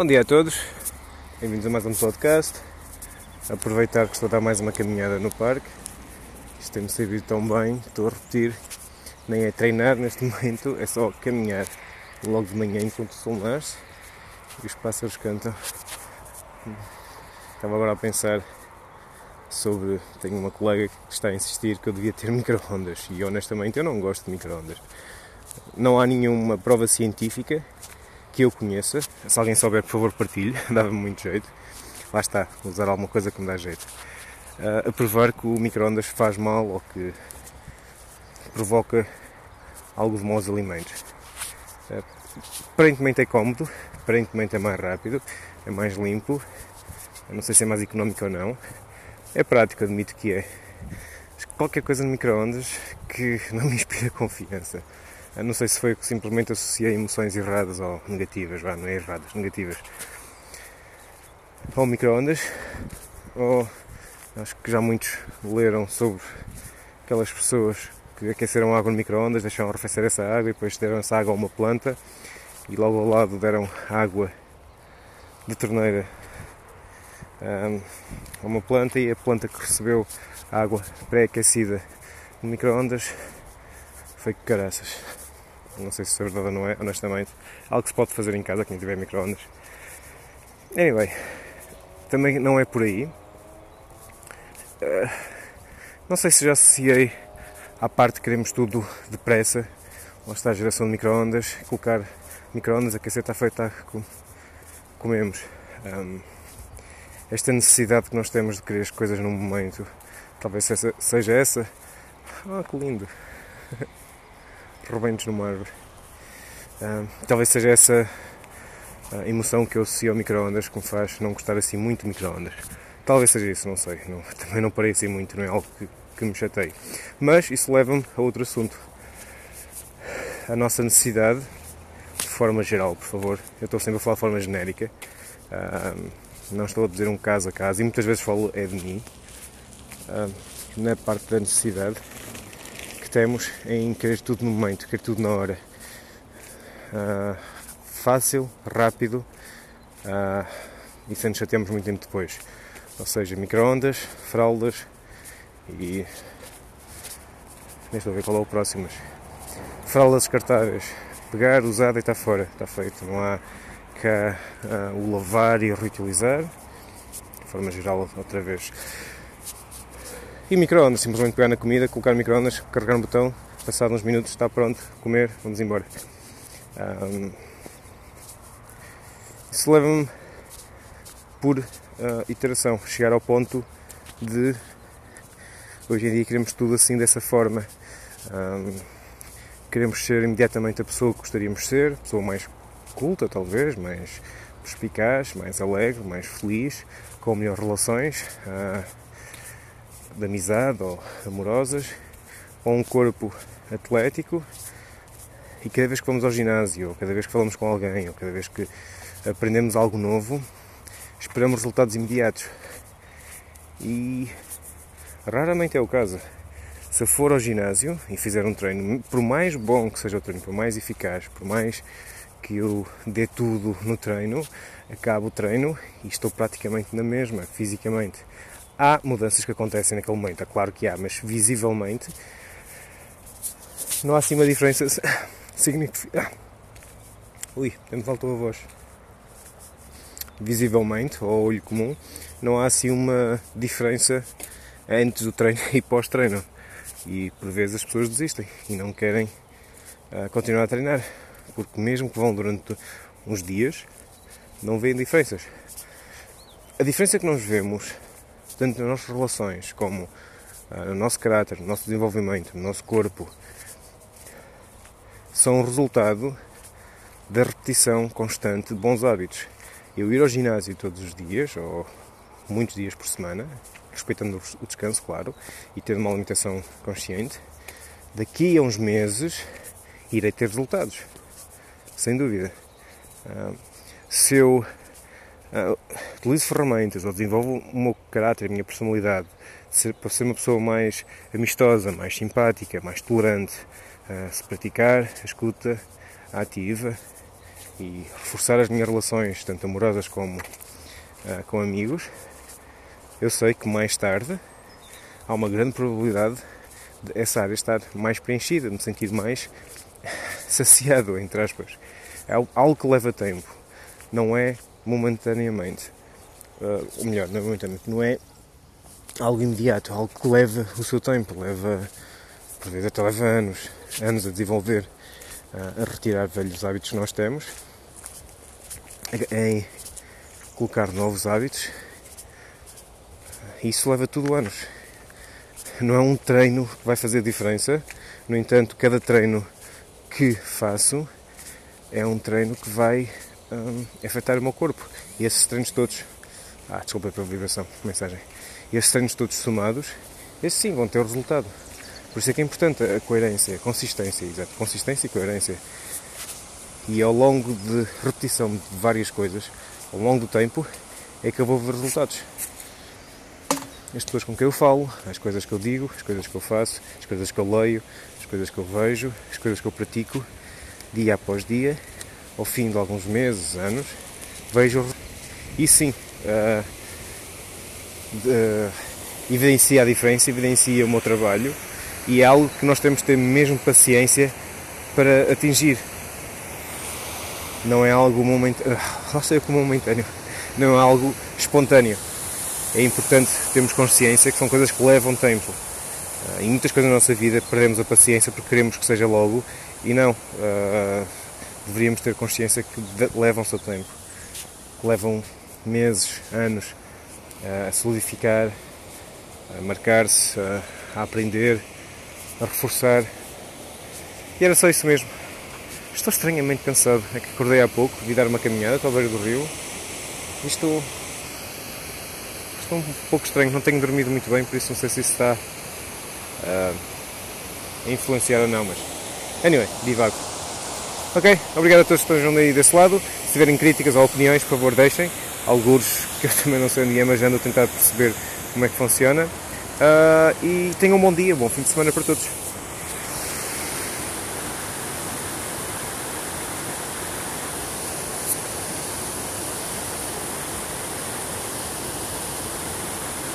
Bom dia a todos, bem-vindos a mais um podcast. Aproveitar que estou a dar mais uma caminhada no parque. Isto tem-me servido tão bem, estou a repetir, nem é treinar neste momento, é só caminhar logo de manhã enquanto o sol nasce e os pássaros cantam. Estava agora a pensar sobre. Tenho uma colega que está a insistir que eu devia ter micro-ondas e honestamente eu não gosto de micro-ondas. Não há nenhuma prova científica que eu conheça. Se alguém souber, por favor, partilhe, dava-me muito jeito. Lá está, usar alguma coisa que me dá jeito. Uh, a provar que o micro-ondas faz mal ou que provoca algo de maus alimentos. Uh, aparentemente é cómodo, aparentemente é mais rápido, é mais limpo. Eu não sei se é mais económico ou não. É prático, admito que é. Mas qualquer coisa no micro-ondas que não me inspira confiança. Eu não sei se foi que simplesmente associei emoções erradas ou negativas, vá, não é erradas, negativas. Ao micro-ondas, ou acho que já muitos leram sobre aquelas pessoas que aqueceram água no micro-ondas, deixaram arrefecer essa água e depois deram essa água a uma planta e logo ao lado deram água de torneira um, a uma planta e a planta que recebeu água pré-aquecida no micro-ondas foi que caraças. Não sei se isso é verdade ou não é, honestamente. Algo que se pode fazer em casa, quem tiver micro-ondas. Anyway, também não é por aí. Uh, não sei se já associei à parte que queremos tudo depressa. Lá está a geração de micro-ondas. Colocar micro-ondas, aquecer está feita, tá, comemos. Um, esta necessidade que nós temos de querer as coisas num momento, talvez seja essa. Ah, que lindo! Rebentos numa árvore. Uh, talvez seja essa a emoção que eu associo ao micro-ondas que me faz não gostar assim muito de micro-ondas. Talvez seja isso, não sei. Não, também não parei assim muito, não é algo que, que me chatei. Mas isso leva-me a outro assunto. A nossa necessidade, de forma geral, por favor. Eu estou sempre a falar de forma genérica. Uh, não estou a dizer um caso a caso, e muitas vezes falo é de mim, uh, na parte da necessidade temos em querer tudo no momento, querer tudo na hora. Uh, fácil, rápido uh, e sem nos chatearmos muito tempo depois. Ou seja, micro-ondas, fraldas e. Nem estou a ver qual é o próximo. Fraldas descartáveis. Pegar, usar, deitar fora. Está feito. Não há cá uh, o lavar e reutilizar, de forma geral, outra vez. E micro-ondas, simplesmente pegar na comida, colocar micro-ondas, carregar no botão, passado uns minutos está pronto, comer, vamos embora. Um, isso leva-me por uh, iteração, chegar ao ponto de hoje em dia queremos tudo assim dessa forma. Um, queremos ser imediatamente a pessoa que gostaríamos de ser, pessoa mais culta, talvez, mais perspicaz, mais alegre, mais feliz, com melhores relações uh, de amizade ou amorosas, ou um corpo atlético. E cada vez que vamos ao ginásio, ou cada vez que falamos com alguém, ou cada vez que aprendemos algo novo, esperamos resultados imediatos. E raramente é o caso. Se for ao ginásio e fizer um treino, por mais bom que seja o treino, por mais eficaz, por mais que eu dê tudo no treino, acabo o treino e estou praticamente na mesma, fisicamente. Há mudanças que acontecem naquele momento, é claro que há, mas visivelmente não há assim uma diferença significativa. Ui, me faltou a voz. Visivelmente, ao olho comum, não há assim uma diferença antes do treino e pós-treino. E por vezes as pessoas desistem e não querem uh, continuar a treinar porque mesmo que vão durante uns dias, não veem diferenças. A diferença que nós vemos, tanto nas nossas relações, como uh, no nosso caráter, no nosso desenvolvimento, no nosso corpo, são o resultado da repetição constante de bons hábitos. Eu ir ao ginásio todos os dias, ou muitos dias por semana, respeitando o descanso, claro, e ter uma alimentação consciente, daqui a uns meses irei ter resultados sem dúvida. Uh, se eu uh, utilizo ferramentas ou desenvolvo o meu caráter, a minha personalidade, ser, para ser uma pessoa mais amistosa, mais simpática, mais tolerante, uh, se praticar a escuta ativa e reforçar as minhas relações, tanto amorosas como uh, com amigos, eu sei que mais tarde há uma grande probabilidade de essa área estar mais preenchida, no sentido mais saciado, entre aspas. É algo que leva tempo, não é momentaneamente. Uh, ou melhor, não é momentaneamente, não é algo imediato, algo que leva o seu tempo, leva, por vezes até leva anos, anos a desenvolver, uh, a retirar velhos hábitos que nós temos, em colocar novos hábitos. Isso leva tudo anos. Não é um treino que vai fazer diferença, no entanto, cada treino que faço é um treino que vai um, afetar o meu corpo. E esses treinos todos. Ah, desculpa pela vibração, mensagem. E esses treinos todos somados, esses sim vão ter o resultado. Por isso é que é importante a coerência, a consistência, exato, consistência e coerência. E ao longo de repetição de várias coisas, ao longo do tempo, é que eu vou ver resultados. As pessoas com quem eu falo, as coisas que eu digo, as coisas que eu faço, as coisas que eu leio, as coisas que eu vejo, as coisas que eu pratico, dia após dia, ao fim de alguns meses, anos, vejo e sim uh, uh, evidencia a diferença, evidencia o meu trabalho e é algo que nós temos de ter mesmo paciência para atingir. Não é algo momentâneo, uh, lá sei como momentâneo, não é algo espontâneo. É importante termos consciência que são coisas que levam tempo. Uh, em muitas coisas na nossa vida perdemos a paciência porque queremos que seja logo e não. Uh, deveríamos ter consciência que levam o seu tempo, que levam meses, anos a solidificar, a marcar-se, a, aprender, a reforçar. E era só isso mesmo. Estou estranhamente cansado. É que acordei há pouco, vi dar uma caminhada para a do rio. E estou. Estou um pouco estranho, não tenho dormido muito bem, por isso não sei se isso está uh, a influenciar ou não, mas. Anyway, divago. Ok, obrigado a todos que estão aí desse lado. Se tiverem críticas ou opiniões, por favor, deixem. Alguns que eu também não sei onde é, mas ando a tentar perceber como é que funciona. Uh, e tenham um bom dia, bom fim de semana para todos.